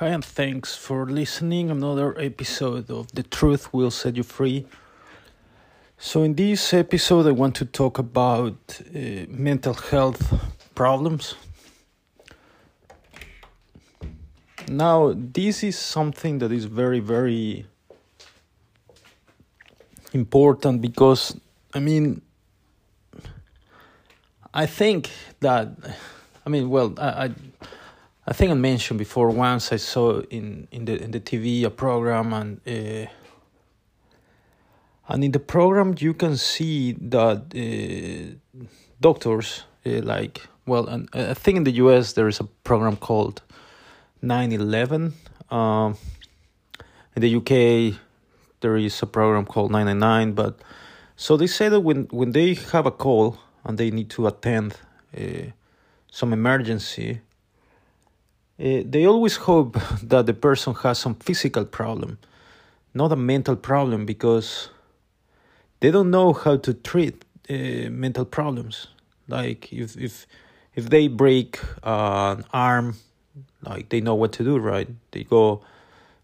Hi, and thanks for listening. Another episode of The Truth Will Set You Free. So, in this episode, I want to talk about uh, mental health problems. Now, this is something that is very, very important because, I mean, I think that, I mean, well, I, I I think I mentioned before once I saw in, in the in the TV a program and uh, and in the program you can see that uh, doctors uh, like well and I think in the US there is a program called 911 um, in the UK there is a program called 999 but so they say that when when they have a call and they need to attend some emergency uh, they always hope that the person has some physical problem, not a mental problem, because they don't know how to treat uh, mental problems. Like if if if they break uh, an arm, like they know what to do, right? They go,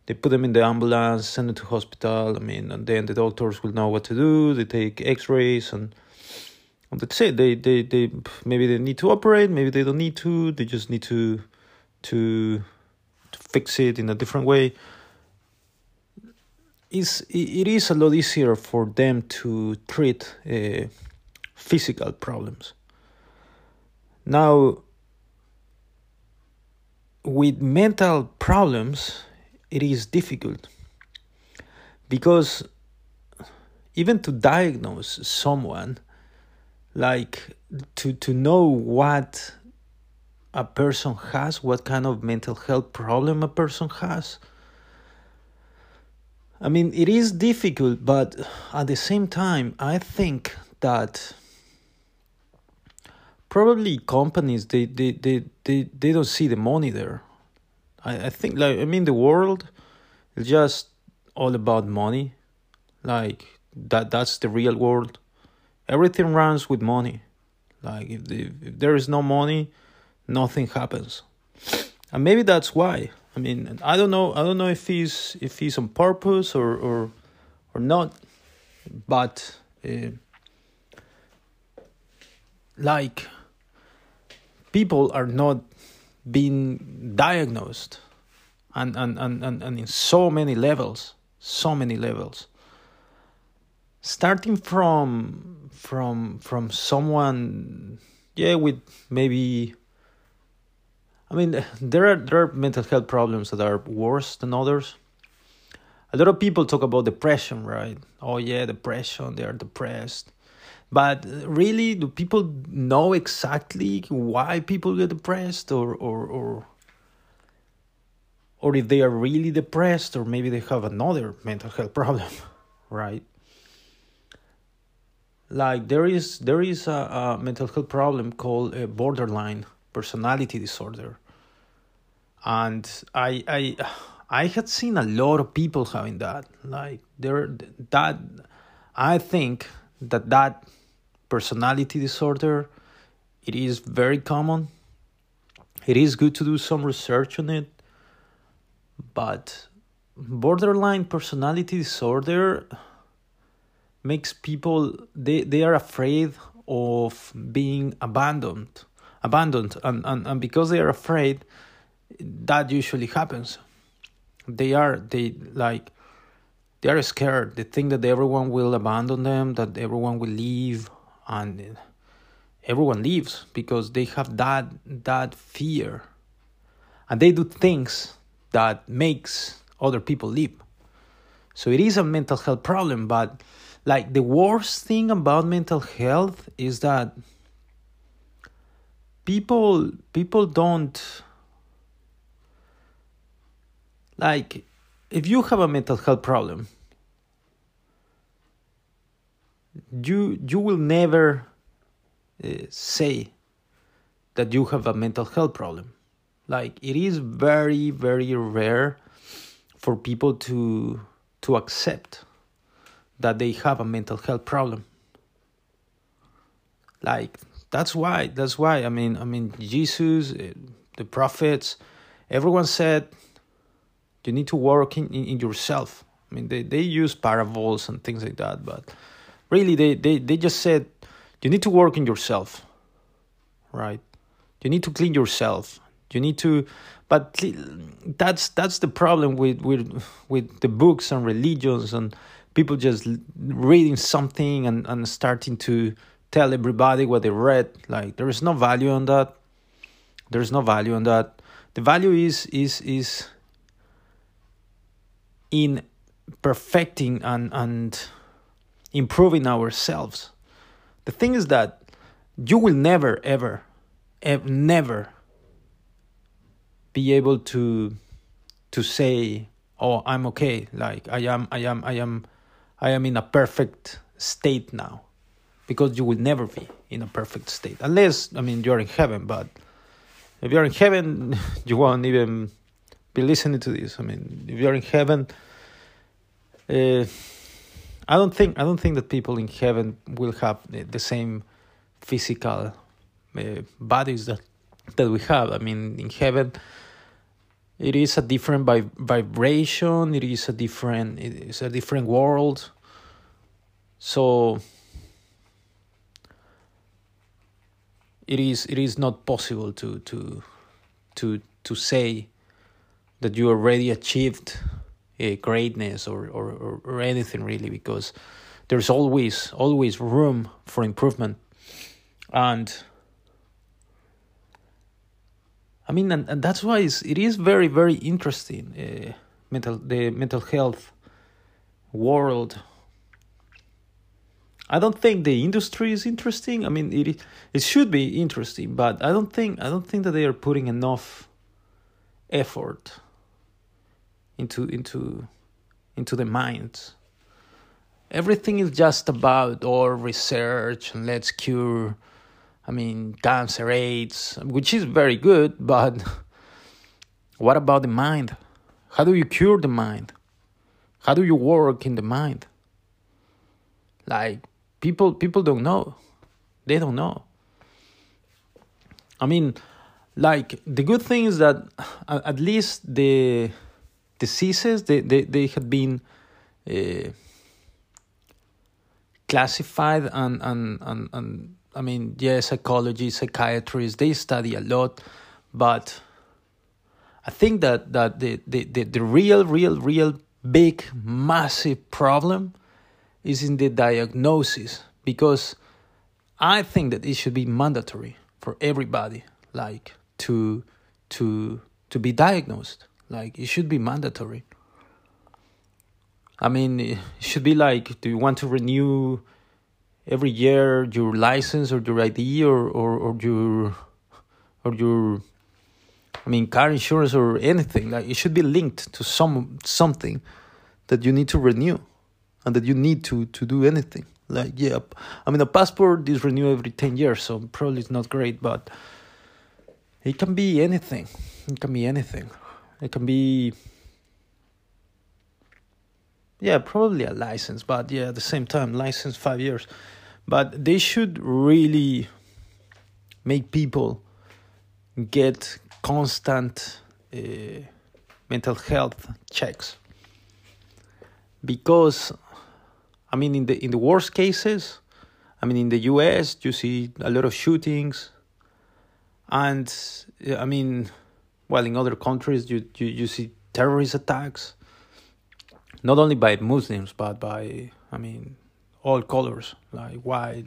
they put them in the ambulance, send them to hospital. I mean, and then the doctors will know what to do. They take X-rays and. And that's it. They, they, they, maybe they need to operate. Maybe they don't need to. They just need to to to fix it in a different way. Is it is a lot easier for them to treat uh, physical problems. Now with mental problems it is difficult. Because even to diagnose someone like to to know what a person has, what kind of mental health problem a person has. I mean, it is difficult, but at the same time, I think that probably companies they they, they, they, they don't see the money there. I, I think like I mean the world is just all about money. Like that that's the real world. Everything runs with money. Like if, the, if there is no money, nothing happens. And maybe that's why. I mean i don't know i don't know if he's if he's on purpose or or or not but uh, like people are not being diagnosed and, and, and, and, and in so many levels so many levels. Starting from from from someone yeah with maybe mean, there are there are mental health problems that are worse than others. A lot of people talk about depression, right? Oh yeah, depression. They are depressed, but uh, really, do people know exactly why people get depressed, or or or or if they are really depressed, or maybe they have another mental health problem, right? Like there is there is a, a mental health problem called a borderline personality disorder. And I I I had seen a lot of people having that. Like there that I think that that personality disorder it is very common. It is good to do some research on it. But borderline personality disorder makes people they, they are afraid of being abandoned abandoned and, and, and because they are afraid that usually happens. They are they like they are scared. They think that everyone will abandon them that everyone will leave and everyone leaves because they have that that fear. And they do things that makes other people leave. So it is a mental health problem but like the worst thing about mental health is that people people don't like if you have a mental health problem you you will never uh, say that you have a mental health problem. Like it is very very rare for people to to accept that they have a mental health problem. Like that's why that's why i mean i mean jesus eh, the prophets everyone said You need to work in, in, yourself. I mean, they, they use parables and things like that, but really, they, they, they just said you need to work in yourself, right? You need to clean yourself. You need to, but that's that's the problem with with with the books and religions and people just reading something and, and starting to tell everybody what they read. Like there is no value on that. There is no value on that. The value is is is in perfecting and and improving ourselves. The thing is that you will never ever ever never be able to to say oh i'm okay. Like i am i am i am i am in a perfect state now. Because you will never be in a perfect state. Unless i mean you're in heaven but if you're in heaven you won't even be listening to this. I mean if you're in heaven uh, i don't think i don't think that people in heaven will have the same physical uh, bodies that that we have. I mean in heaven it is a different vib- vibration it is a different it is a different world. So it is it is not possible to to to to say that you already achieved a greatness or, or, or anything really because there's always always room for improvement and I mean, and, and that's why it's, it is very, very interesting. Uh, mental, the mental health world. I don't think the industry is interesting. I mean, it it should be interesting, but I don't think I don't think that they are putting enough effort into into into the mind. Everything is just about or research and let's cure I mean, cancer, AIDS, which is very good, but what about the mind? How do you cure the mind? How do you work in the mind? Like people people don't know. They don't know. I mean, like the good thing is that uh, at least the diseases they they, they had been uh, classified and and and, and I mean, yeah, psychology, psychiatrists, they study a lot, but I think that, that the, the, the, the real, real, real big, massive problem is in the diagnosis because I think that it should be mandatory for everybody, like to to to be diagnosed. Like it should be mandatory. I mean, it should be like, do you want to renew every year your license or your ID or, or, or your or your I mean car insurance or anything? Like it should be linked to some something that you need to renew and that you need to to do anything. Like yeah I mean a passport is renewed every 10 years so probably it's not great but it can be anything. It can be anything it can be yeah probably a license but yeah at the same time license 5 years. But they should really make people get constant uh, mental health checks. Because i mean in the in the worst cases i mean in the US you see a lot of shootings. And i mean well in other countries you you, you see terrorist attacks not only by muslims but by i mean all colors, like white.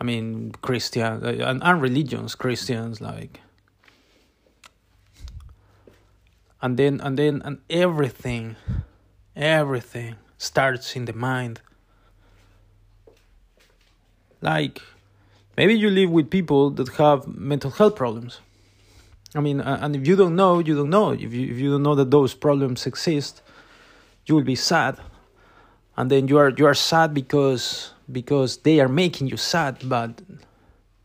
I mean, Christians uh, and, and religions, Christians, like, and then and then and everything, everything starts in the mind. Like, maybe you live with people that have mental health problems. I mean, uh, and if you don't know, you don't know. If you if you don't know that those problems exist, you will be sad. And then you are you are sad because because they are making you sad but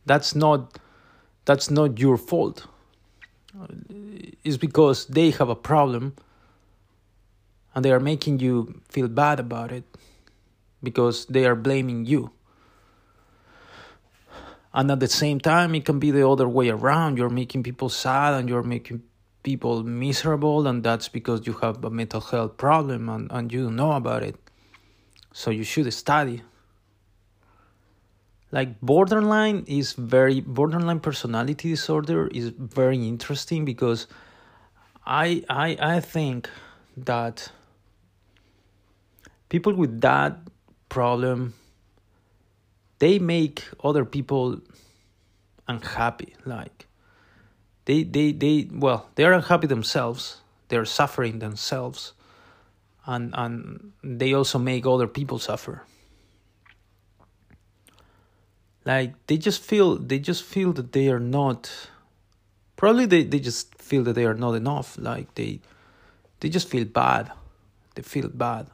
that's not that's not your fault. It's because they have a problem and they are making you feel bad about it because they are blaming you and at the same time it can be the other way around. You're making people sad and you're making people miserable and that's because you have a mental health problem and, and you don't know about it. So you should study. Like borderline is very borderline personality disorder is very interesting because i i i think that people with that problem they make other people unhappy like they they they well they're unhappy themselves they're suffering themselves and and they also make other people suffer. Like they just feel they just feel that they are not probably they, they just feel that they are not enough like they they just feel bad they feel bad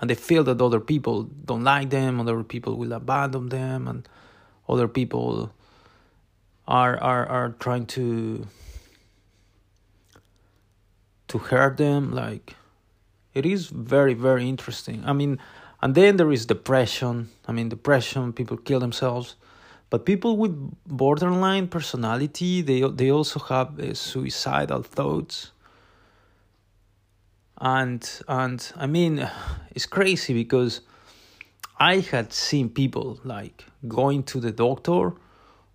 and they feel that other people don't like them other people will abandon them and other people are are are trying to to hurt them like it is very very interesting. I mean and then there is depression. I mean depression people kill themselves. But people with borderline personality they they also have uh, suicidal thoughts and and i mean it's crazy because i had seen people like going to the doctor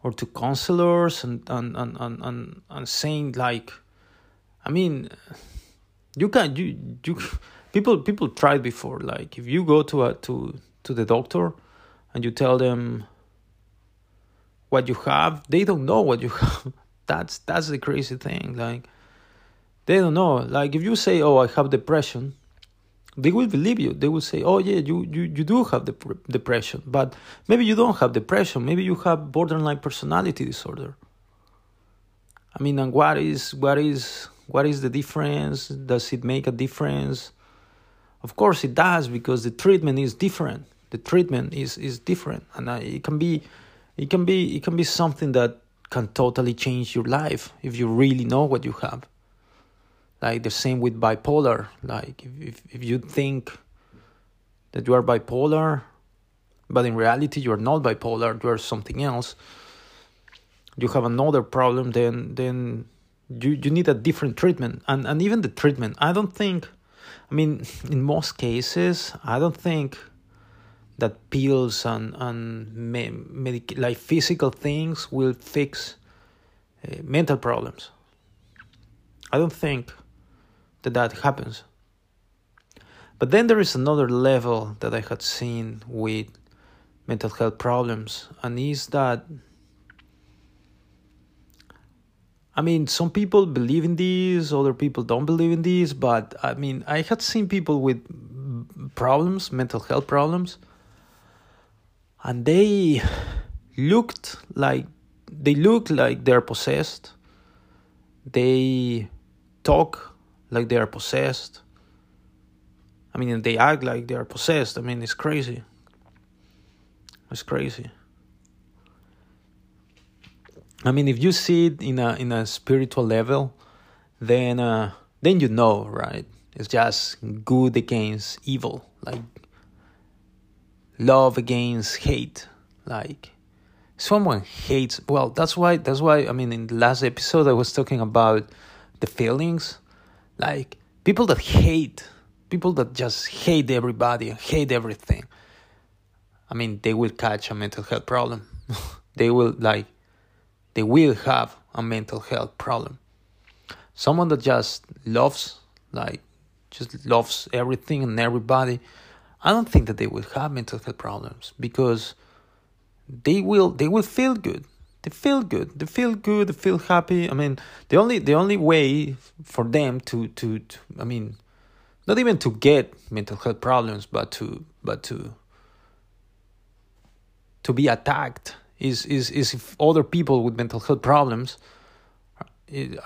or to counselors and and and and, and, and saying like i mean you can you you people people tried before like if you go to a to to the doctor and you tell them what you have they don't know what you have. That's that's the crazy thing like they don't know. Like if you say oh i have depression they will believe you. They will say oh yeah you you, you do have the depression but maybe you don't have depression. Maybe you have borderline personality disorder. I mean and what is what is what is the difference? Does it make a difference? Of course it does because the treatment is different. The treatment is is different. And it can be it can be it can be something that can totally change your life if you really know what you have like the same with bipolar. Like if, if, you think that you are bipolar but in reality you are not bipolar you are something else you have another problem then then you, you need a different treatment. And and even the treatment i don't think i mean in most cases i don't think that pills and and medic like physical things will fix uh, mental problems. I don't think that that happens. But then there is another level that I had seen with mental health problems, and is that I mean, some people believe in these, other people don't believe in these, but I mean, I had seen people with problems, mental health problems, and they looked like they look like they're possessed. They talk like they are possessed. I mean, they act like they are possessed. I mean, it's crazy. It's crazy. I mean, if you see it in a in a spiritual level, then uh, then you know, right? It's just good against evil, like love against hate. Like someone hates. Well, that's why. That's why. I mean, in the last episode, I was talking about the feelings like people that hate, people that just hate everybody and hate everything. I mean, they will catch a mental health problem. they will like, they will have a mental health problem. Someone that just loves, like, just loves everything and everybody. I don't think that they will have mental health problems because they will they will feel good they feel good. They feel good they feel happy. I mean the only the only way for them to to, to i mean not even to get mental health problems but to but to to be attacked is is is if other people with mental health problems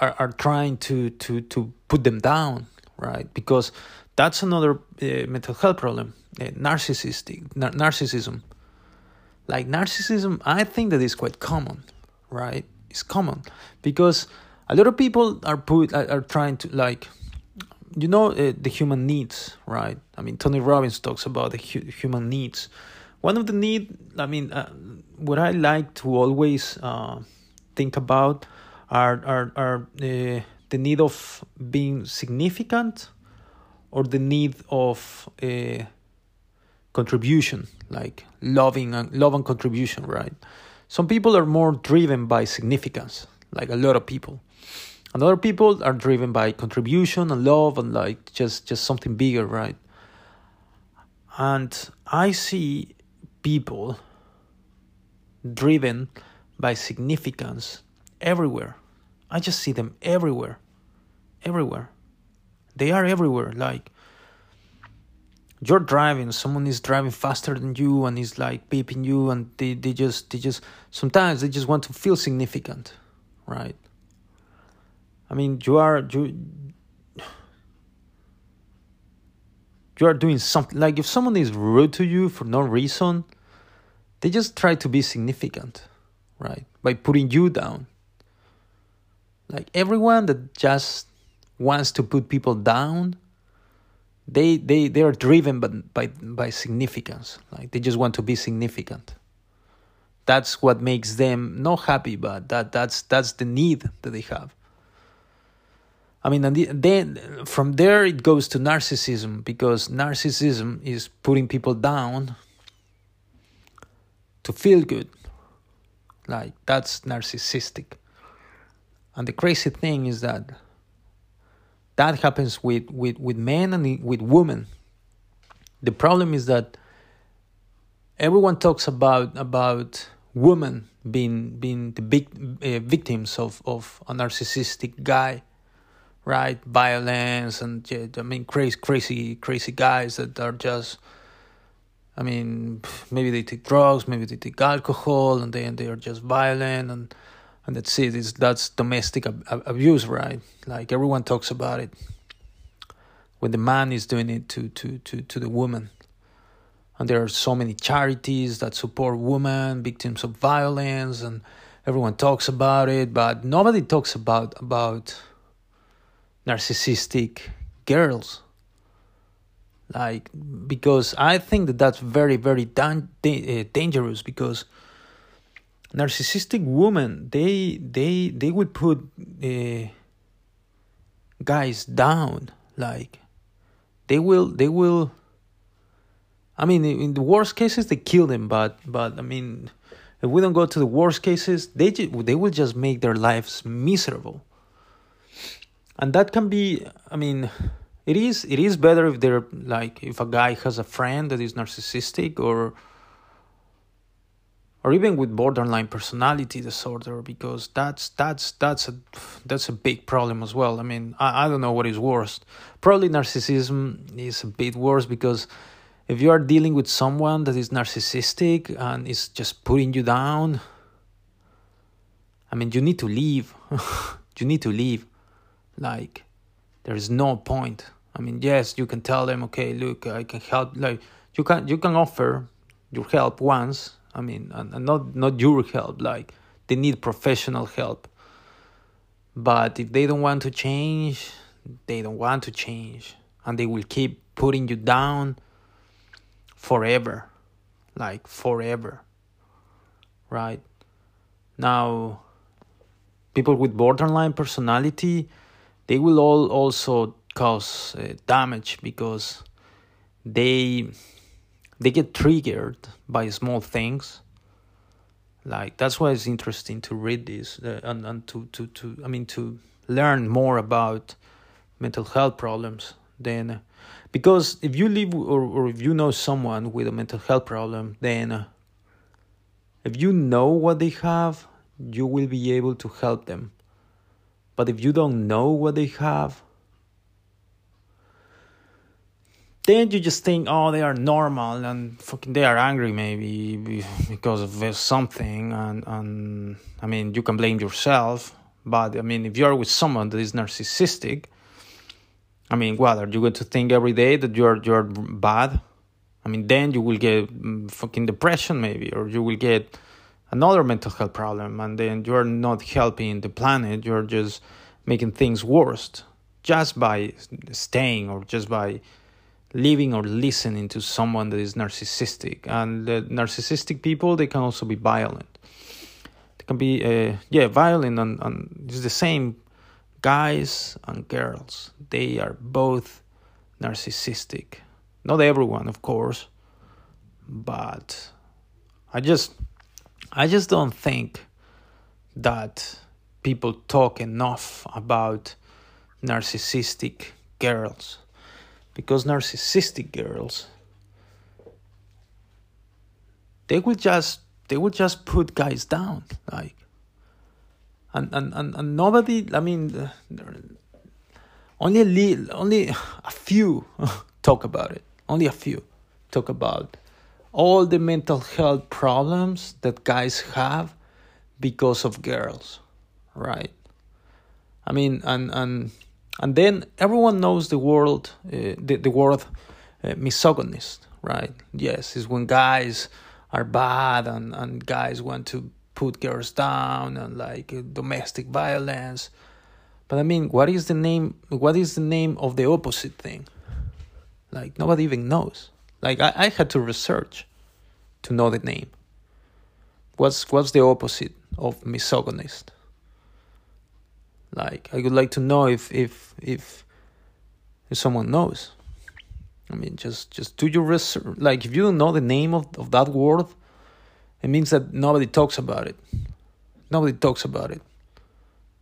are, are trying to to to put them down right? Because that's another uh, mental health problem uh, narcissistic nar- narcissism like narcissism i think that is quite common right? It's common. Because a lot of people are put are trying to like you know uh, the human needs right? I mean tony robbins talks about the hu- human needs. One of the need i mean uh, what i like to always uh, think about are are are uh, the need of being significant or the need of a contribution like loving and love and contribution right? Some people are more driven by significance like a lot of people. And other people are driven by contribution and love and like just just something bigger right? And i see people driven by significance everywhere. I just see them everywhere. Everywhere. They are everywhere like you're driving someone is driving faster than you and is like beeping you and they, they just they just sometimes they just want to feel significant right? I mean you are you you are doing something like if someone is rude to you for no reason they just try to be significant right? By putting you down. Like everyone that just wants to put people down they they they are driven by, by by significance. Like they just want to be significant. That's what makes them not happy but that that's that's the need that they have. I mean and then from there it goes to narcissism because narcissism is putting people down to feel good. Like that's narcissistic. And the crazy thing is that that happens with, with, with men and with women. The problem is that everyone talks about about women being being the big uh, victims of, of a narcissistic guy, right? Violence and I mean crazy crazy crazy guys that are just. I mean, maybe they take drugs, maybe they take alcohol, and then they are just violent and and that's it. It's, that's domestic ab- abuse, right? Like everyone talks about it. When the man is doing it to, to, to, to the woman. And there are so many charities that support women, victims of violence, and everyone talks about it, but nobody talks about about narcissistic girls. Like because I think that that's very very dan- da- uh, dangerous because narcissistic women they they they will put uh, guys down like they will they will i mean in the worst cases they kill them but but i mean if we don't go to the worst cases they they will just make their lives miserable. And that can be i mean it is it is better if they're like if a guy has a friend that is narcissistic or or even with borderline personality disorder because that's that's that's a that's a big problem as well. I mean i, I don't know what is worse. Probably narcissism is a bit worse because if you are dealing with someone that is narcissistic and is just putting you down i mean you need to leave. You need to leave. Like there is no point. I mean yes you can tell them okay look i can help like you can you can offer your help once I mean, and, and not not your help. Like they need professional help. But if they don't want to change, they don't want to change, and they will keep putting you down forever, like forever. Right now, people with borderline personality, they will all also cause uh, damage because they they get triggered by small things. Like that's why it's interesting to read this uh, and, and to, to, to i mean to learn more about mental health problems then uh, because if you live or, or if you know someone with a mental health problem then uh, if you know what they have you will be able to help them. But if you don't know what they have then you just think, oh, they are normal and fucking they are angry maybe because of something, and and I mean you can blame yourself, but I mean if you are with someone that is narcissistic, I mean, what are you going to think every day that you're you're bad? I mean, then you will get mm, fucking depression maybe, or you will get another mental health problem, and then you're not helping the planet. You're just making things worse just by staying or just by living or listening to someone that is narcissistic. And narcissistic people they can also be violent. They can be uh, yeah violent and, and it's the same guys and girls. They are both narcissistic. Not everyone of course but i just i just don't think that people talk enough about narcissistic girls because narcissistic girls they will just they will just put guys down like and and and, and nobody i mean uh, only a little, only a few talk about it only a few talk about all the mental health problems that guys have because of girls right? I mean and and and then everyone knows the world uh, the, the word uh, misogynist right? Yes is when guys are bad and, and guys want to put girls down and like domestic violence. But i mean what is the name what is the name of the opposite thing? Like nobody even knows. Like i, I had to research to know the name. What's what's the opposite of misogynist like i would like to know if if if if someone knows I mean, just just do your research. Like, if you don't know the name of, of that word, it means that nobody talks about it. Nobody talks about it.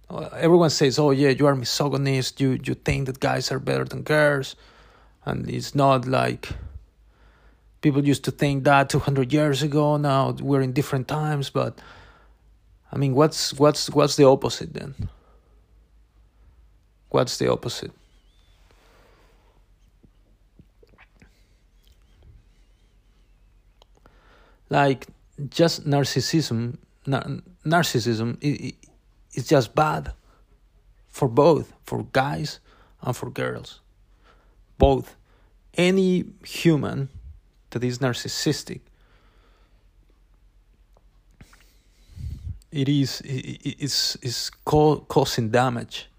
Uh, everyone says, "Oh yeah, you are misogynist. You you think that guys are better than girls," and it's not like people used to think that 200 years ago. Now we're in different times, but I mean, what's what's what's the opposite then? What's the opposite? like just narcissism nar- narcissism is just bad for both for guys and for girls. Both. Any human that is narcissistic it is is is causing damage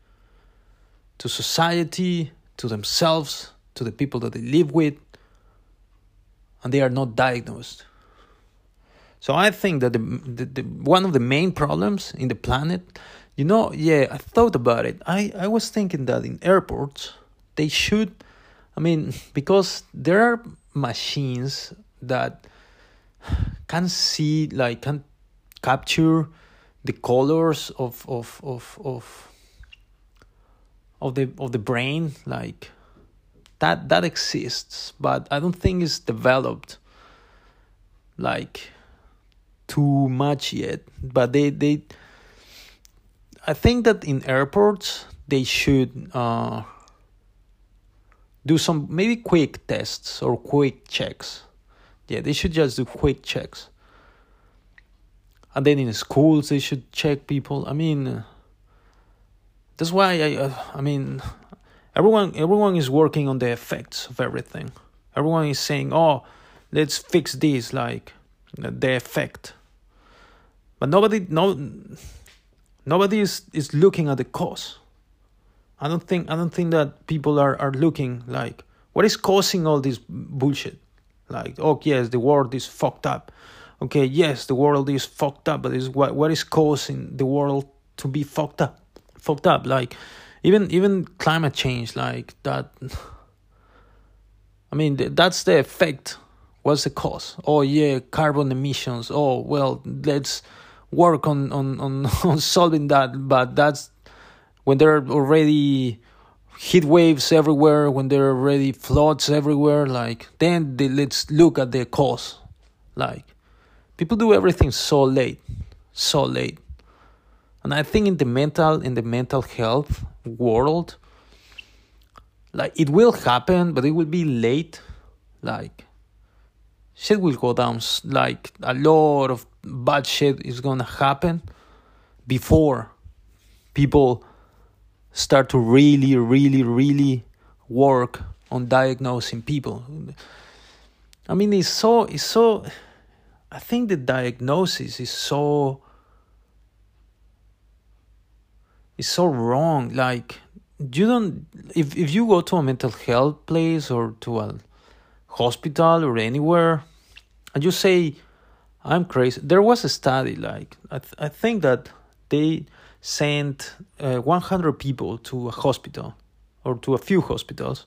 to society to themselves to the people that they live with and they are not diagnosed so I think that the, the, the, one of the main problems in the planet, you know, yeah, I thought about it. I, I was thinking that in airports they should, I mean, because there are machines that can see like can capture the colors of of of of of the of the brain like that that exists but i don't think it's developed like too much yet, but they they. I think that in airports they should uh, do some maybe quick tests or quick checks. Yeah, they should just do quick checks. And then in schools they should check people. I mean, that's why I uh, I mean, everyone everyone is working on the effects of everything. Everyone is saying, "Oh, let's fix this," like the effect. But nobody no nobody is, is looking at the cause. I don't think i don't think that people are, are looking like what is causing all this bullshit? Like oh yes the world is fucked up. Okay yes the world is fucked up but is what what is causing the world to be fucked up fucked up. Like even even climate change like that i mean that's the effect. What's the cause? Oh yeah carbon emissions. Oh well let's work on on on, on solving that. But that's when there are already heat waves everywhere when there are already floods everywhere like then they, let's look at the cause. Like people do everything so late so late and i think in the mental in the mental health world like it will happen but it will be late like shit will go down like a lot of bad shit is gonna happen before people start to really really really work on diagnosing people. I mean it's so it's so i think the diagnosis is so is so wrong like you don't if if you go to a mental health place or to a hospital or anywhere and you say I'm crazy. There was a study like I th- I think that they sent uh, 100 people to a hospital or to a few hospitals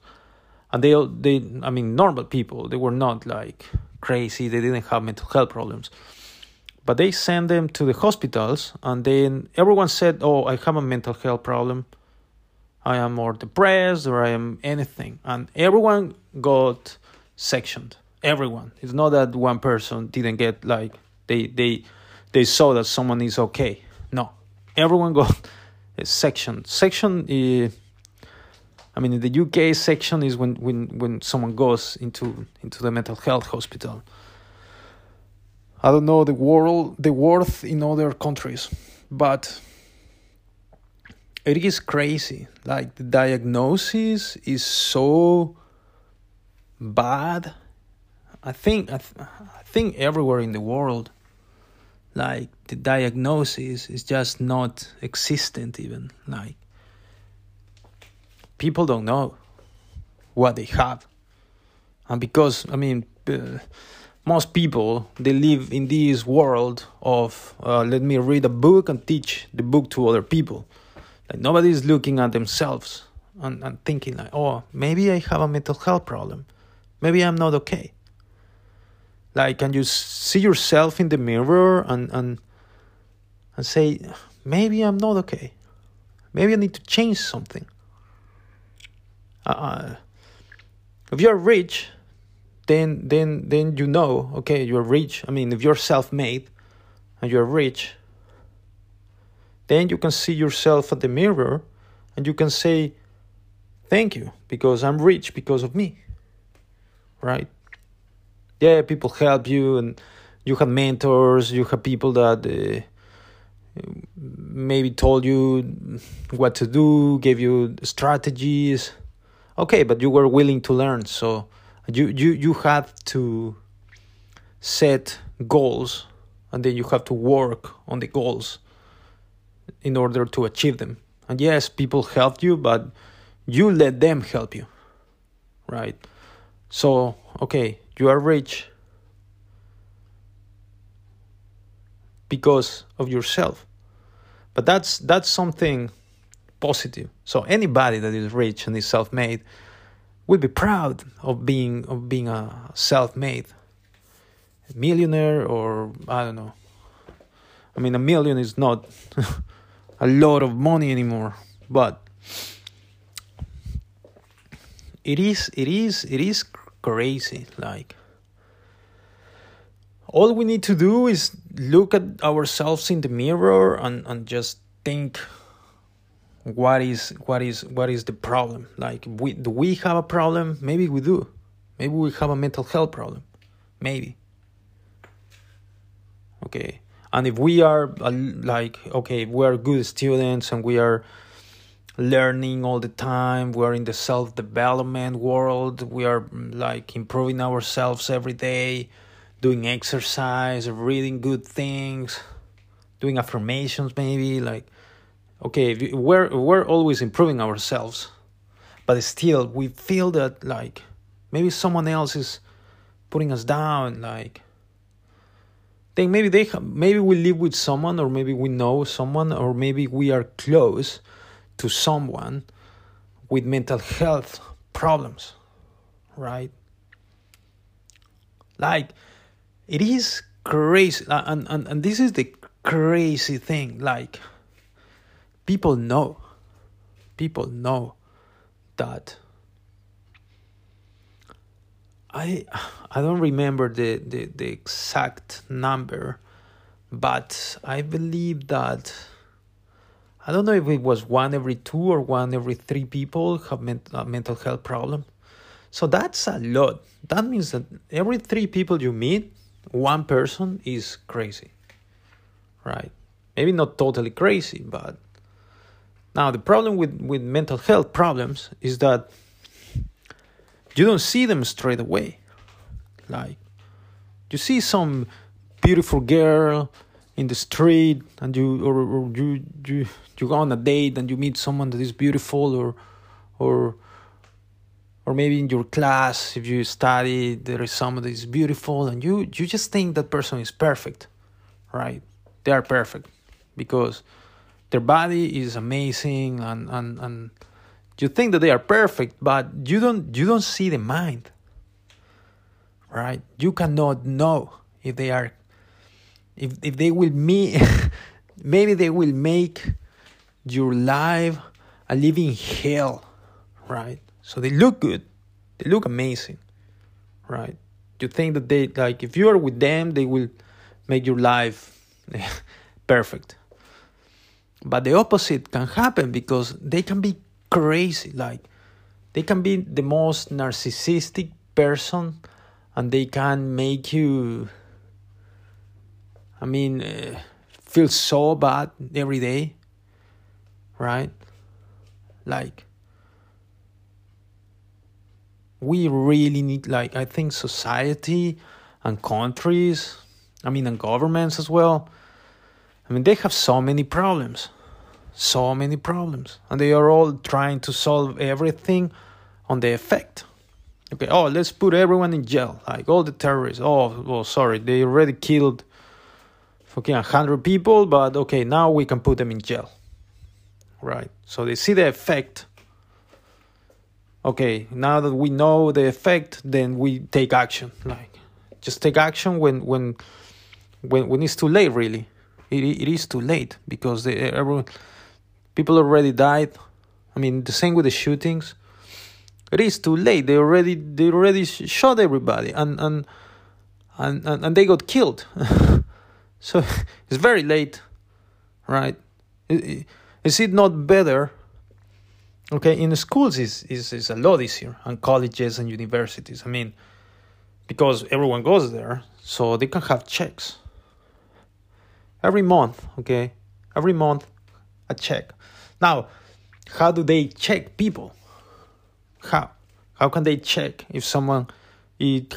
and they they i mean normal people they were not like crazy they didn't have mental health problems but they sent them to the hospitals and then everyone said oh i have a mental health problem. I am more depressed or i am anything. And everyone got sectioned. Everyone. It's not that one person didn't get like they they they saw that someone is okay. No. Everyone got a section section uh, I mean, in the UK section is when, when, when someone goes into into the mental health hospital. I don't know the world the worth in other countries, but it is crazy. Like the diagnosis is so bad. I think I, th- I think everywhere in the world, like the diagnosis is just not existent. Even like people don't know what they have and because i mean uh, most people they live in this world of uh, let me read a book and teach the book to other people. Like nobody is looking at themselves and, and thinking like oh maybe i have a mental health problem. Maybe i'm not okay. Like can you see yourself in the mirror and and and say maybe i'm not okay. Maybe i need to change something. Uh, if you're rich, then then then you know, okay, you're rich. I mean, if you're self-made and you're rich, then you can see yourself at the mirror and you can say, "Thank you, because I'm rich because of me." Right? Yeah, people help you, and you have mentors. You have people that. Uh, maybe told you what to do, gave you strategies, okay but you were willing to learn so you you you had to set goals and then you have to work on the goals in order to achieve them. And yes people helped you but you let them help you right? So okay you are rich because of yourself. But that's that's something positive. So anybody that is rich and is self-made will be proud of being of being a self-made millionaire or I don't know. I mean, a million is not a lot of money anymore, but it is it is it is crazy like all we need to do is look at ourselves in the mirror and, and just think what is what is what is the problem? Like we do we have a problem? Maybe we do. Maybe we have a mental health problem. Maybe. Okay. And if we are uh, like okay we are good students and we are learning all the time we're in the self development world we are like improving ourselves every day doing exercise reading good things doing affirmations maybe like okay we're we're always improving ourselves but still we feel that like maybe someone else is putting us down like then maybe they maybe we live with someone or maybe we know someone or maybe we are close to someone with mental health problems right? Like it is crazy and, and, and this is the crazy thing like people know people know that I I don't remember the, the, the exact number, but I believe that I don't know if it was one every two or one every three people have a mental health problem. So that's a lot. That means that every three people you meet, one person is crazy, right? Maybe not totally crazy, but now, the problem with, with mental health problems is that you don't see them straight away. Like, you see some beautiful girl in the street and you or, or you you you go on a date and you meet someone that is beautiful or or or maybe in your class if you study there is someone that is beautiful and you you just think that person is perfect right they are perfect because their body is amazing and, and, and you think that they are perfect but you don't you don't see the mind right? You cannot know if they are if if they will me maybe they will make your life a living hell right? So they look good. They look amazing right? You think that they like if you are with them they will make your life perfect but the opposite can happen because they can be crazy like they can be the most narcissistic person and they can make you i mean uh, feel so bad every day right? Like we really need like i think society and countries i mean and governments as well i mean they have so many problems. So many problems. And they are all trying to solve everything on the effect. Okay oh let's put everyone in jail. Like all the terrorists. Oh well sorry. They already killed fucking 100 people but okay now we can put them in jail. Right. So they see the effect. Okay now that we know the effect then we take action. Like just take action when when when when it's too late really it, it is too late because they, everyone people already died. I mean the same with the shootings. It is too late. They already they already shot everybody and and and and, and they got killed. So it's very late right? Is it not better? Okay in schools is is is a lot easier and colleges and universities. I mean because everyone goes there so they can have checks every month okay every month a check now, how do they check people? How? How can they check if someone it,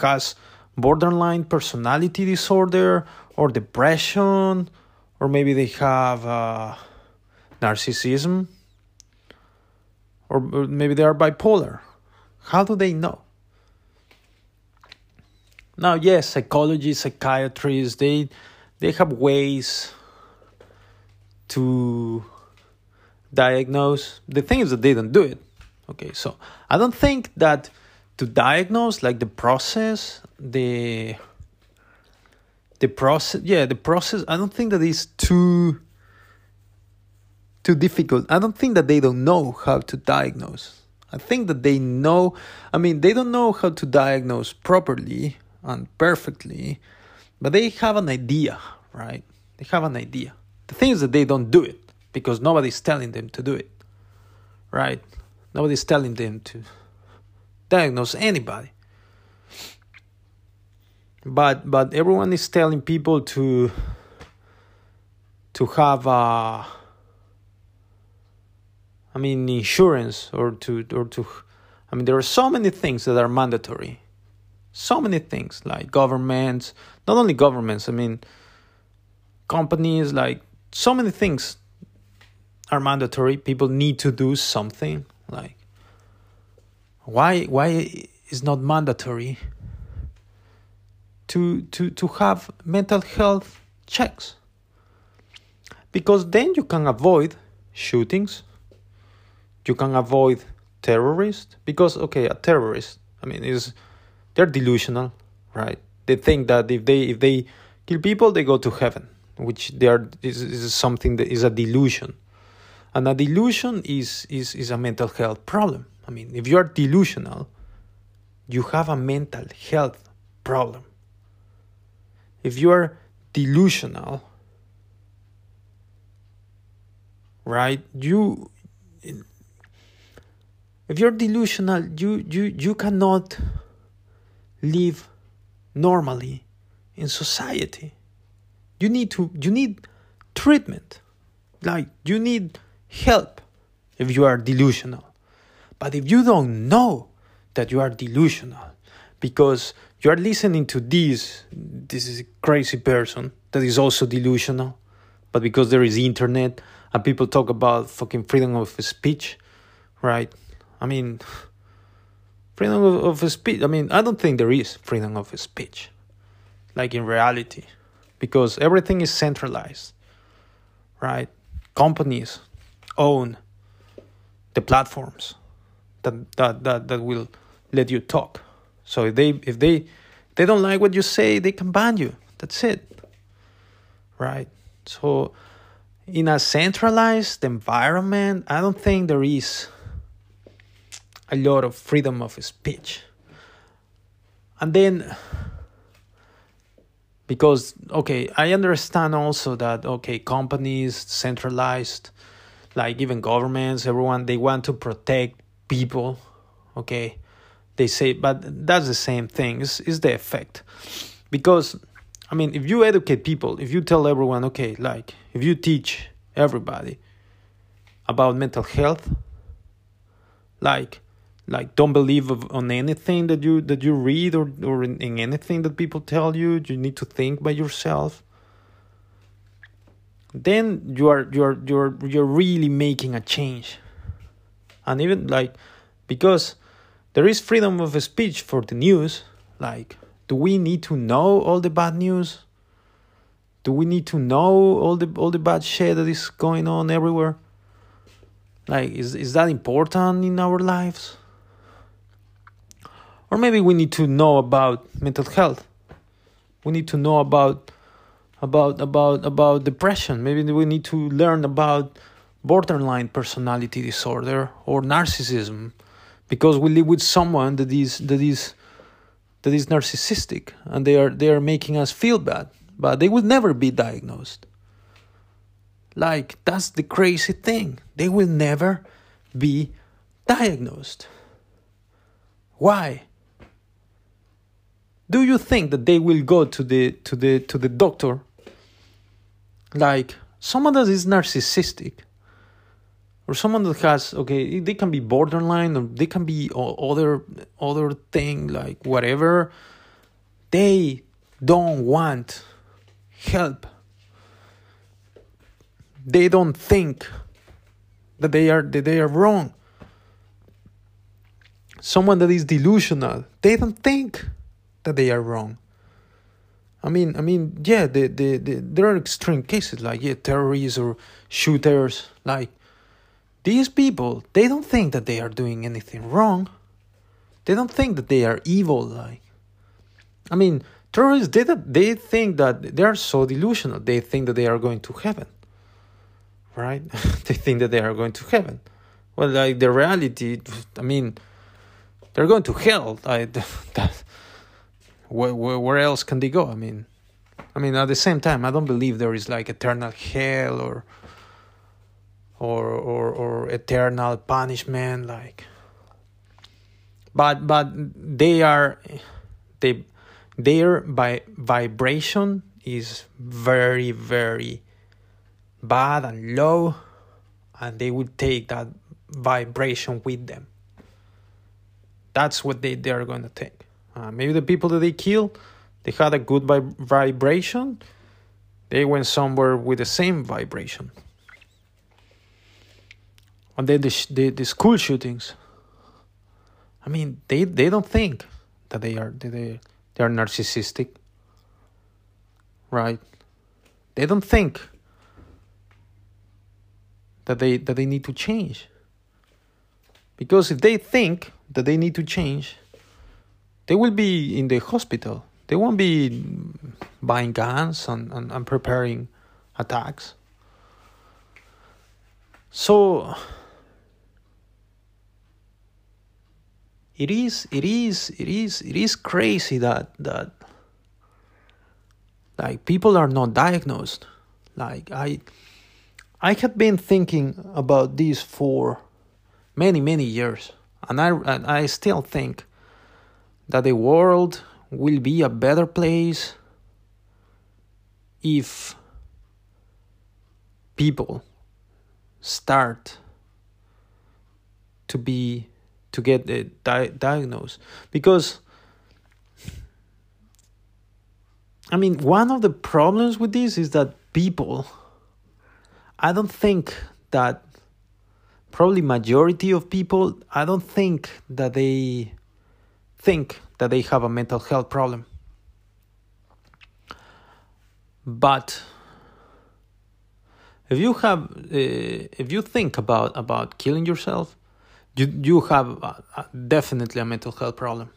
has borderline personality disorder or depression or maybe they have uh, narcissism or maybe they are bipolar? How do they know? Now, yes, psychologists, psychiatrists, they they have ways to diagnose. The thing is that they don't do it. Okay, so I don't think that to diagnose, like the process, the the process, yeah, the process. I don't think that is too too difficult. I don't think that they don't know how to diagnose. I think that they know. I mean, they don't know how to diagnose properly and perfectly, but they have an idea, right? They have an idea. The thing is that they don't do it because nobody's telling them to do it, right? Nobody's telling them to diagnose anybody. But but everyone is telling people to to have a I mean insurance or to or to I mean there are so many things that are mandatory. So many things like governments, not only governments, I mean companies like so many things are mandatory. People need to do something. Like, why why is not mandatory to to to have mental health checks? Because then you can avoid shootings. You can avoid terrorists. Because okay, a terrorist, I mean, is they're delusional, right? They think that if they if they kill people, they go to heaven, which they are is, is something that is a delusion and a delusion is, is, is a mental health problem. I mean, if you are delusional, you have a mental health problem. If you are delusional, right, you if you're delusional, you, you, you cannot live normally in society. You need to you need treatment. Like you need help if you are delusional. But if you don't know that you are delusional because you are listening to this, this is a crazy person that is also delusional, but because there is internet and people talk about fucking freedom of speech, right? I mean, freedom of, of speech. I mean, I don't think there is freedom of speech, like in reality, because everything is centralized, right? companies own the platforms that that that, that will let you talk. So if they if they they don't like what you say, they can ban you. That's it. Right? So in a centralized environment, I don't think there is a lot of freedom of speech. And then because okay, I understand also that okay, companies centralized like even governments, everyone they want to protect people, okay? They say but that's the same thing. It's, it's the effect. Because I mean, if you educate people, if you tell everyone, okay, like if you teach everybody about mental health, like like don't believe on anything that you that you read or or in, in anything that people tell you. You need to think by yourself. Then you are you're you're you're really making a change, and even like because there is freedom of speech for the news, like do we need to know all the bad news? Do we need to know all the all the bad shit that is going on everywhere? Like is is that important in our lives? Or maybe we need to know about mental health. We need to know about about about about depression. Maybe we need to learn about borderline personality disorder or narcissism because we live with someone that is that is that is narcissistic and they are they are making us feel bad but they will never be diagnosed like that's the crazy thing they will never be diagnosed why do you think that they will go to the to the to the doctor? Like someone that is narcissistic or someone that has okay they can be borderline or they can be other other thing like whatever. They don't want help. They don't think that they are that they are wrong. Someone that is delusional they don't think that they are wrong I mean, I mean, yeah, the, the, the, there are extreme cases like yeah, terrorists or shooters. Like these people, they don't think that they are doing anything wrong. They don't think that they are evil. Like, I mean, terrorists, they, they think that they are so delusional. They think that they are going to heaven, right? they think that they are going to heaven. Well, like the reality, I mean, they're going to hell. Like, that, where, where, where else can they go? I mean, I mean, at the same time, I don't believe there is like eternal hell or or or or eternal punishment like but but they are they their by vibration is very very bad and low and they will take that vibration with them that's what they, they are going to take uh, maybe the people that they kill they had a good vib- vibration. They went somewhere with the same vibration. And then the, the, the school shootings i mean they, they don't think that they are they, they are narcissistic right? They don't think that they that they need to change. Because if they think that they need to change they will be in the hospital. They won't be buying guns and, and, and preparing attacks. So it is it is it is it is crazy that that like people are not diagnosed. Like i i have been thinking about this for many many years. And i and i still think that the world will be a better place if people start to be to get the di- diagnosed. Because I mean one of the problems with this is that people I don't think that probably majority of people I don't think that they think that they have a mental health problem. But if you have uh, if you think about about killing yourself you you have a, a, definitely a mental health problem.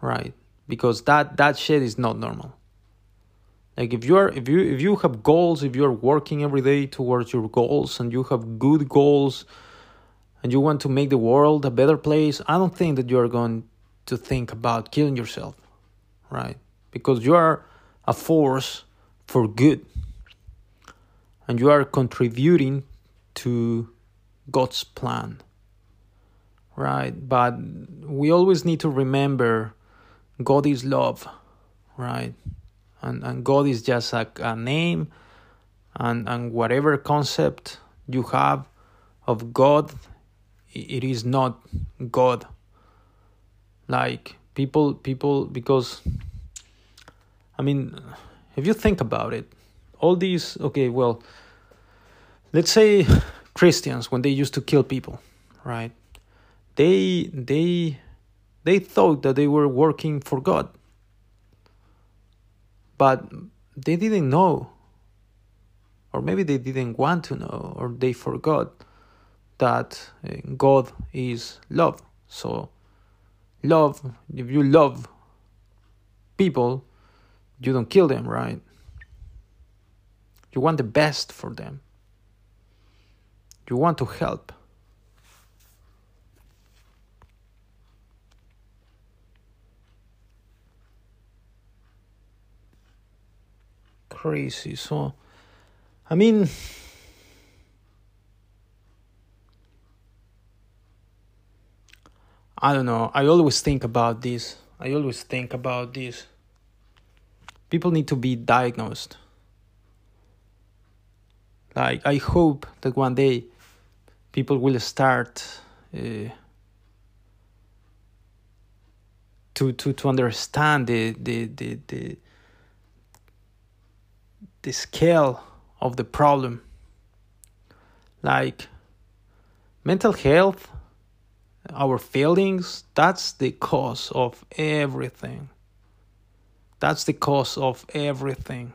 Right? Because that that shit is not normal. Like if you are if you if you have goals if you're working every day towards your goals and you have good goals and you want to make the world a better place i don't think that you are going to think about killing yourself right because you are a force for good and you are contributing to God's plan. Right? But we always need to remember God is love, right? And and God is just a, a name and and whatever concept you have of God it is not God. Like people people because I mean if you think about it, all these okay well let's say christians when they used to kill people right? They they they thought that they were working for god. But they didn't know. Or maybe they didn't want to know or they forgot that uh, god is love so love if you love people you don't kill them right you want the best for them. You want to help. Crazy. So, I mean, I don't know. I always think about this. I always think about this. People need to be diagnosed like I hope that one day people will start uh, to to to understand the the the the, the scale of the problem like mental health our feelings that's the cause of everything that's the cause of everything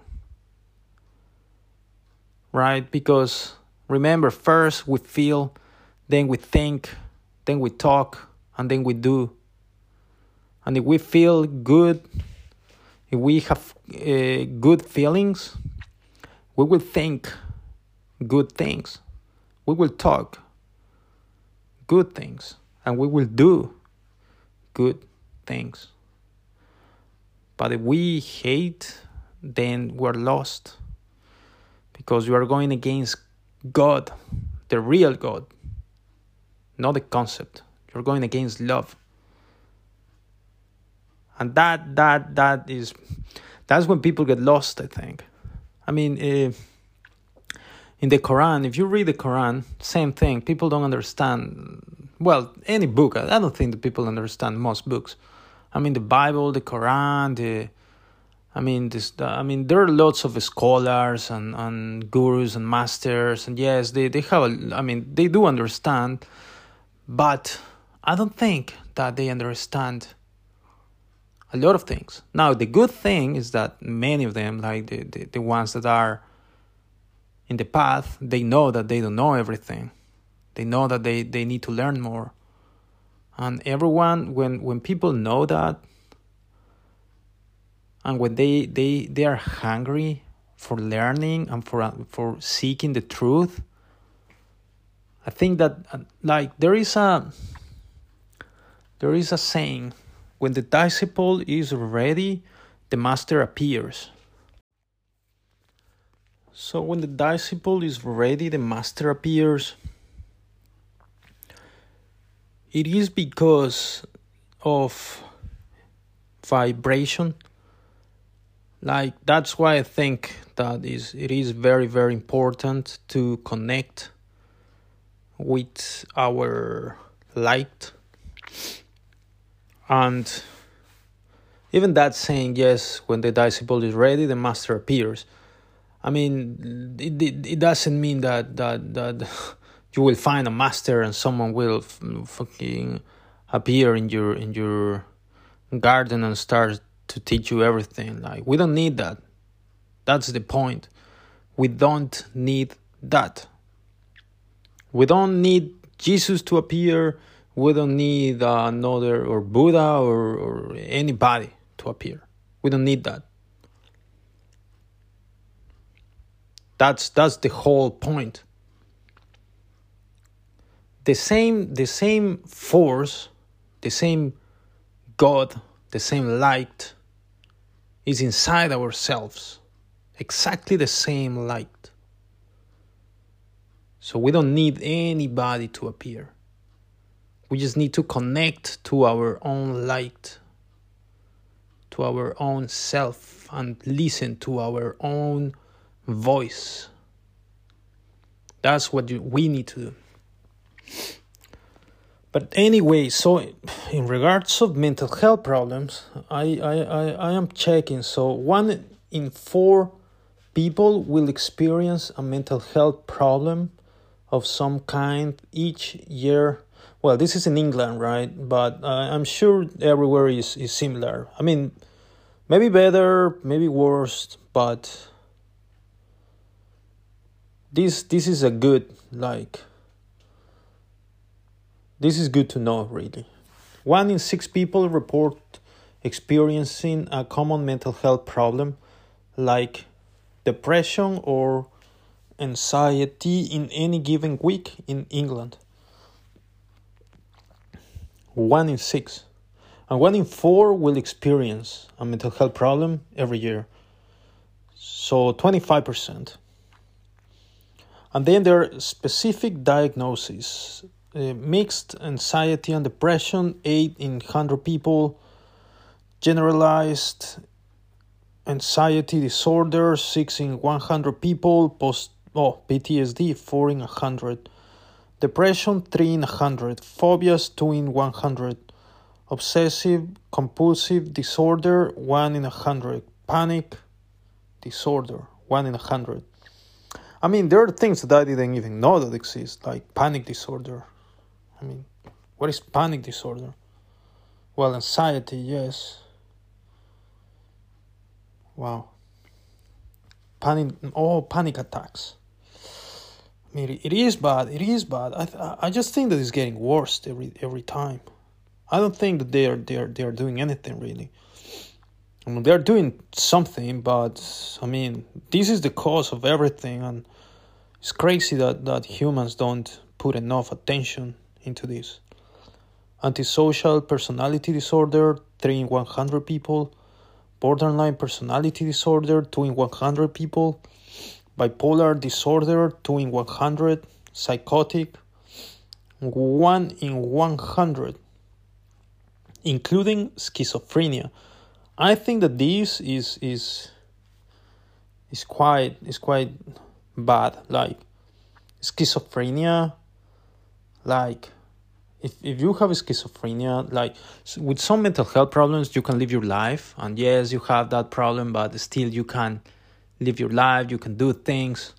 right? Because remember, first we feel, then we think, then we talk, and then we do. And if we feel good, if we have uh, good feelings, we will think good things. We will talk good things. And we will do good things. But if we hate, then we're lost because you are going against God, the real God, not the concept. You're going against love. And that that that is that's when people get lost, I think. I mean, uh, in the Quran, if you read the Quran, same thing. People don't understand. Well, any book. I don't think that people understand most books. I mean, the Bible, the Quran, the I mean, this. I mean, there are lots of scholars and, and gurus and masters, and yes, they they have. A, I mean, they do understand, but I don't think that they understand a lot of things. Now, the good thing is that many of them, like the, the, the ones that are in the path, they know that they don't know everything. They know that they, they need to learn more. And everyone, when, when people know that, and when they they they are hungry for learning and for uh, for seeking the truth i think that uh, like there is a there is a saying when the disciple is ready the master appears so when the disciple is ready the master appears it is because of vibration. Like that's why i think that is it is very very important to connect with our light. And even that saying yes when the disciple is ready the master appears. I mean it, it, it doesn't mean that that that you will find a master and someone will fucking appear in your in your garden and start to teach you everything. Like we don't need that. That's the point. we don't need that. We don't need Jesus to appear. We don't need another or Buddha or, or anybody to appear. We don't need that. That's that's the whole point. The same the same force, the same God, the same light is inside ourselves. Exactly the same light. So we don't need anybody to appear. We just need to connect to our own light, to our own self, and listen to our own voice. That's what we need to do. But anyway, so in regards of mental health problems, I, I, I, I am checking. So one in four people will experience a mental health problem of some kind each year. Well, this is in England, right? But uh, I'm sure everywhere is, is similar. I mean, maybe better, maybe worse, but this this is a good like this is good to know really. One in six people report experiencing a common mental health problem like depression or anxiety in any given week in england. One in six. And one in four will experience a mental health problem every year. So 25% and then there are specific diagnoses uh, mixed anxiety and depression, 8 in 100 people, generalized anxiety disorder, 6 in 100 people, post oh, PTSD, 4 in 100, depression, 3 in 100, phobias, 2 in 100, obsessive compulsive disorder, 1 in 100, panic disorder, 1 in 100 I mean, there are things that I didn't even know that exist, like panic disorder. I mean, what is panic disorder? Well, anxiety, yes. Wow. Panic, oh, panic attacks. I mean, it is bad. It is bad. I, I just think that it's getting worse every every time. I don't think that they are they are they are doing anything really. I mean, they're doing something, but I mean, this is the cause of everything, and it's crazy that, that humans don't put enough attention into this. Antisocial personality disorder, 3 in 100 people. Borderline personality disorder, 2 in 100 people. Bipolar disorder, 2 in 100. Psychotic, 1 in 100. Including schizophrenia I think that this is is is quite is quite bad. Like schizophrenia, like if if you have schizophrenia, like with some mental health problems, you can live your life, and yes, you have that problem, but still you can live your life. You can do things.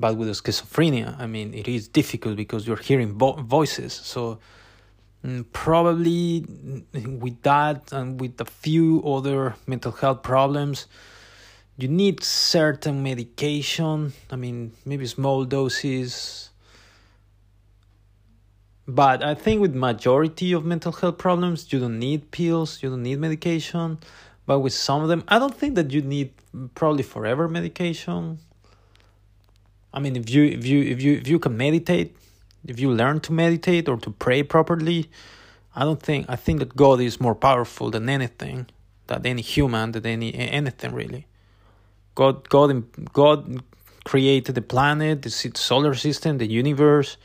But with schizophrenia, I mean, it is difficult because you're hearing vo- voices. So Mm, probably with that and with a few other mental health problems you need certain medication i mean maybe small doses but i think with majority of mental health problems you don't need pills you don't need medication but with some of them i don't think that you need probably forever medication i mean if you if you if you if you can meditate if you learn to meditate or to pray properly, I don't think I think that God is more powerful than anything, than any human, than any anything really. God God God created the planet, the solar system, the universe.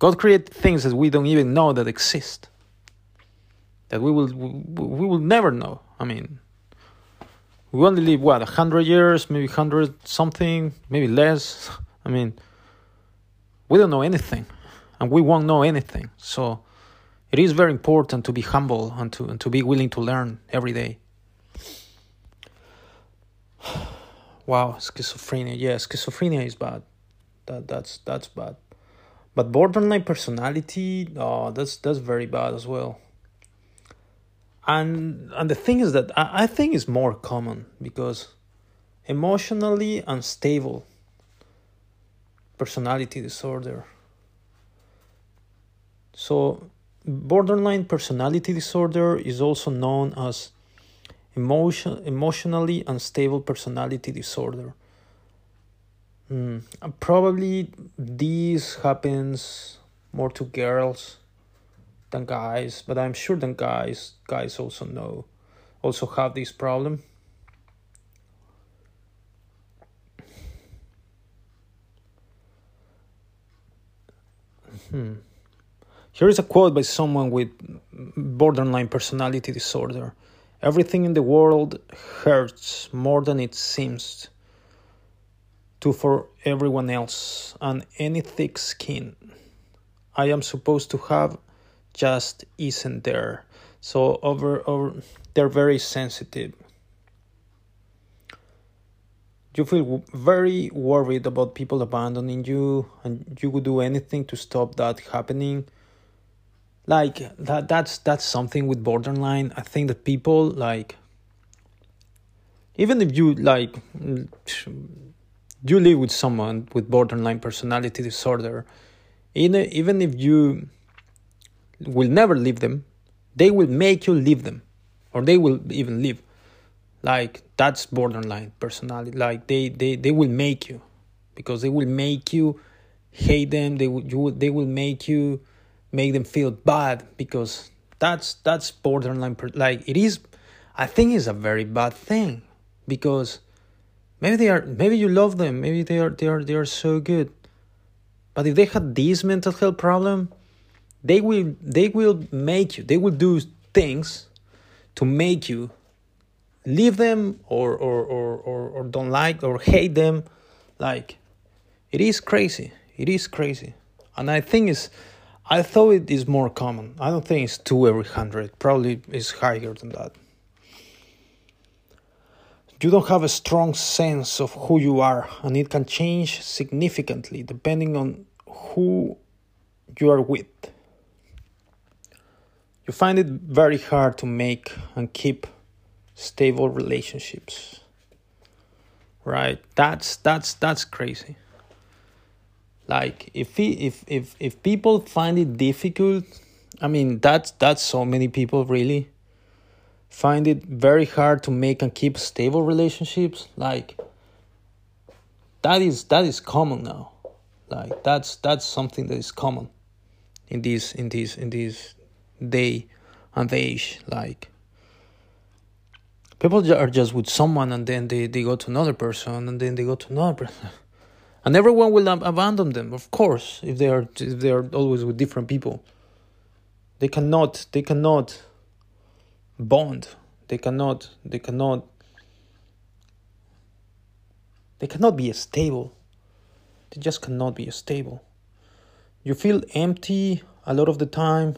God created things that we don't even know that exist. That we will we will never know. I mean, we only live what a hundred years, maybe hundred something, maybe less. I mean we don't know anything and we won't know anything. So it is very important to be humble and to, and to be willing to learn every day. wow, schizophrenia. Yeah, schizophrenia is bad. That that's that's bad. But borderline personality, oh, that's that's very bad as well. And and the thing is that I, I think it's more common because emotionally unstable personality disorder. So, borderline personality disorder is also known as emotion emotionally unstable personality disorder. Mm, probably this happens more to girls than guys, but I'm sure that guys guys also know also have this problem. Hmm. Here is a quote by someone with borderline personality disorder. Everything in the world hurts more than it seems to for everyone else, and any thick skin I am supposed to have just isn't there. So over over they're very sensitive. You feel very worried about people abandoning you, and you would do anything to stop that happening. Like that that's that's something with borderline. I think that people like even if you like you live with someone with borderline personality disorder, even if you will never leave them, they will make you leave them, or they will even leave. Like that's borderline personality. Like they they they will make you, because they will make you hate them. They will you they will make you make them feel bad because that's that's borderline. Like it is, I think it's a very bad thing because maybe they are maybe you love them. Maybe they are they are they are so good. But if they had this mental health problem they will they will make you they will do things to make you leave them or or or or, or don't like or hate them. Like it is crazy. It is crazy. And i think it's i thought it is more common. I don't think it's two every hundred. Probably it's higher than that you don't have a strong sense of who you are and it can change significantly depending on who you are with. You find it very hard to make and keep stable relationships. Right? That's that's that's crazy. Like if he, if if if people find it difficult i mean that's that's so many people really find it very hard to make and keep stable relationships like that is that is common now. Like that's that's something that is common in this in this in this day and age like people are just with someone and then they, they go to another person and then they go to another person. And everyone will abandon them of course if they are if they are always with different people. They cannot they cannot bond they cannot they cannot they cannot be stable they just cannot be stable you feel empty a lot of the time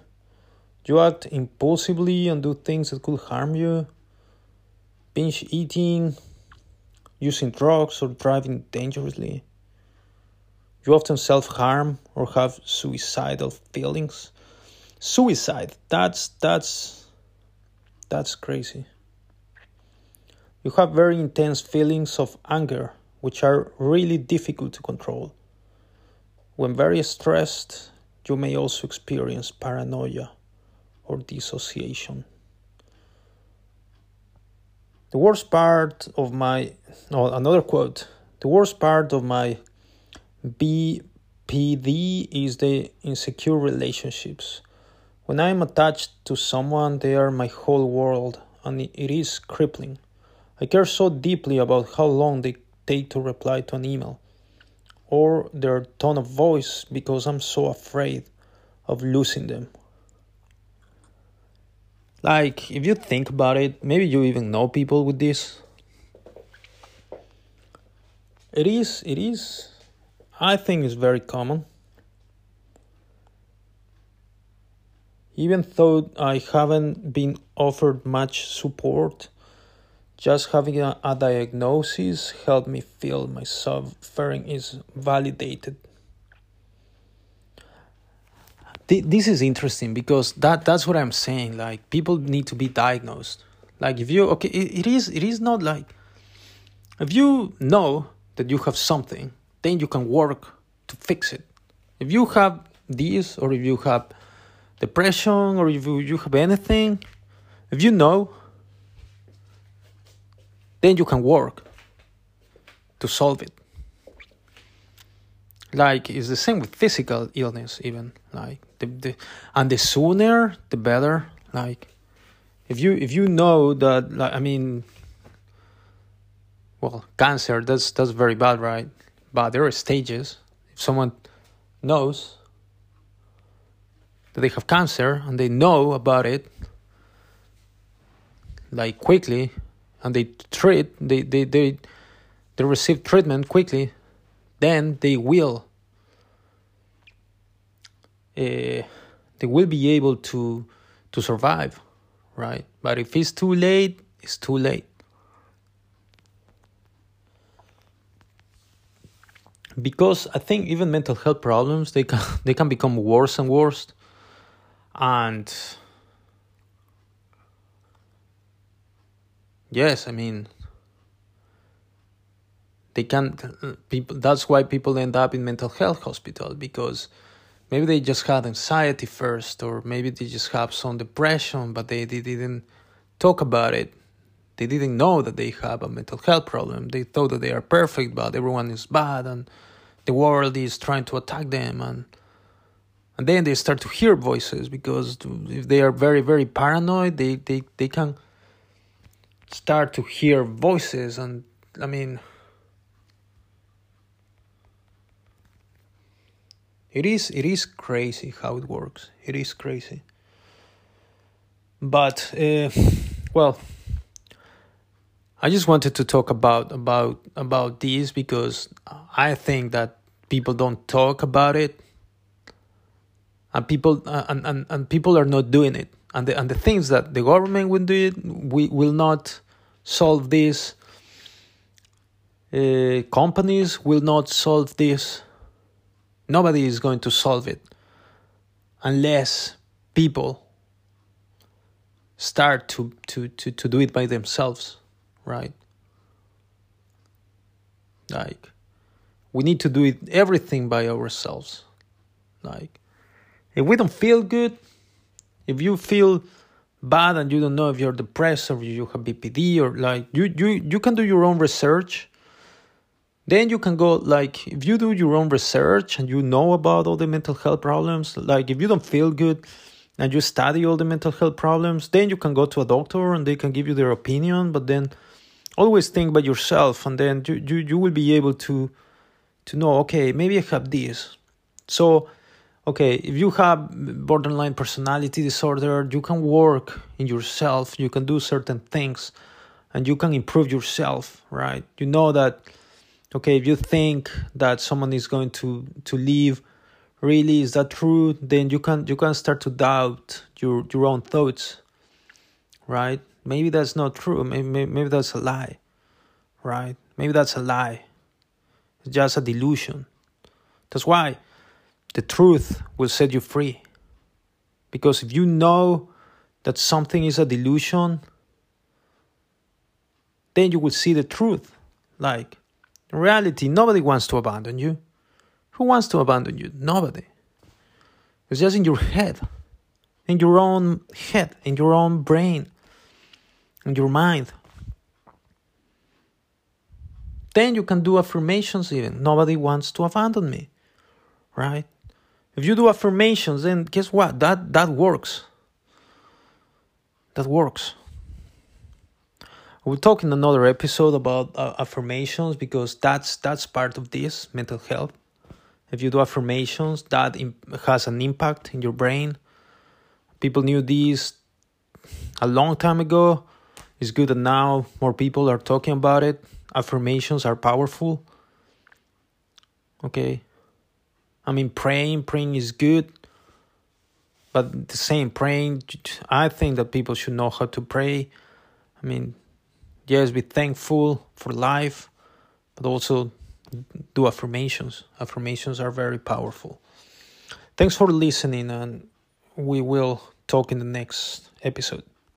you act impulsively and do things that could harm you. Binge eating, using drugs, or driving dangerously. You often self harm or have suicidal feelings. Suicide, that's that's that's crazy. You have very intense feelings of anger, which are really difficult to control. When very stressed, you may also experience paranoia or dissociation. The worst part of my, no, another quote, the worst part of my BPD is the insecure relationships. When I am attached to someone, they are my whole world, and it is crippling. I care so deeply about how long they take to reply to an email or their tone of voice because I'm so afraid of losing them like, if you think about it, maybe you even know people with this. It is, it is, I think it's very common. Even though I haven't been offered much support, just having a, a diagnosis helped me feel my suffering is validated this is interesting because that that's what I'm saying. Like people need to be diagnosed. Like if you okay, it, it is it is not like if you know that you have something, then you can work to fix it. If you have this, or if you have depression, or if you, have anything, if you know, then you can work to solve it. Like it's the same with physical illness, even like the, the and the sooner the better. Like if you if you know that, like I mean, well, cancer that's that's very bad, right? But there are stages. If someone knows that they have cancer and they know about it like quickly and they treat they they they, they receive treatment quickly then they will uh, they will be able to to survive right? But if it's too late it's too late. Because I think even mental health problems they can they can become worse and worse, and yes, I mean they can't, people. That's why people end up in mental health hospital because maybe they just had anxiety first, or maybe they just have some depression, but they, they didn't talk about it. They didn't know that they have a mental health problem. They thought that they are perfect, but everyone is bad and the world is trying to attack them and and then they start to hear voices because if they are very very paranoid they they, they can start to hear voices and i mean it is it is crazy how it works. It is crazy. But uh, well I just wanted to talk about about about this because I think that people don't talk about it, and people uh, and, and, and people are not doing it, and the and the things that the government will do it, we will not solve this. Uh, companies will not solve this. Nobody is going to solve it unless people start to, to, to, to do it by themselves right? Like, we need to do it everything by ourselves. Like, if we don't feel good, if you feel bad and you don't know if you're depressed or you have BPD or like you you you can do your own research. Then you can go like if you do your own research and you know about all the mental health problems, like if you don't feel good, and you study all the mental health problems, then you can go to a doctor and they can give you their opinion. But then always think by yourself and then you, you, you will be able to to know okay maybe i have this so okay if you have borderline personality disorder you can work in yourself you can do certain things and you can improve yourself right you know that okay if you think that someone is going to to leave really is that true then you can you can start to doubt your your own thoughts right maybe that's not true. Maybe, maybe, maybe that's a lie, right? Maybe that's a lie. It's just a delusion. That's why the truth will set you free. Because if you know that something is a delusion, then you will see the truth. Like, in reality, nobody wants to abandon you. Who wants to abandon you? Nobody. It's just in your head, in your own head, in your own brain in your mind. Then you can do affirmations even. Nobody wants to abandon me. Right? If you do affirmations, then guess what? That that works. That works. We'll talk in another episode about uh, affirmations because that's that's part of this mental health. If you do affirmations, that has an impact in your brain. People knew this a long time ago it's good that now more people are talking about it. Affirmations are powerful. Okay. I mean, praying, praying is good. But the same, praying, I think that people should know how to pray. I mean, yes, be thankful for life, but also do affirmations. Affirmations are very powerful. Thanks for listening, and we will talk in the next episode.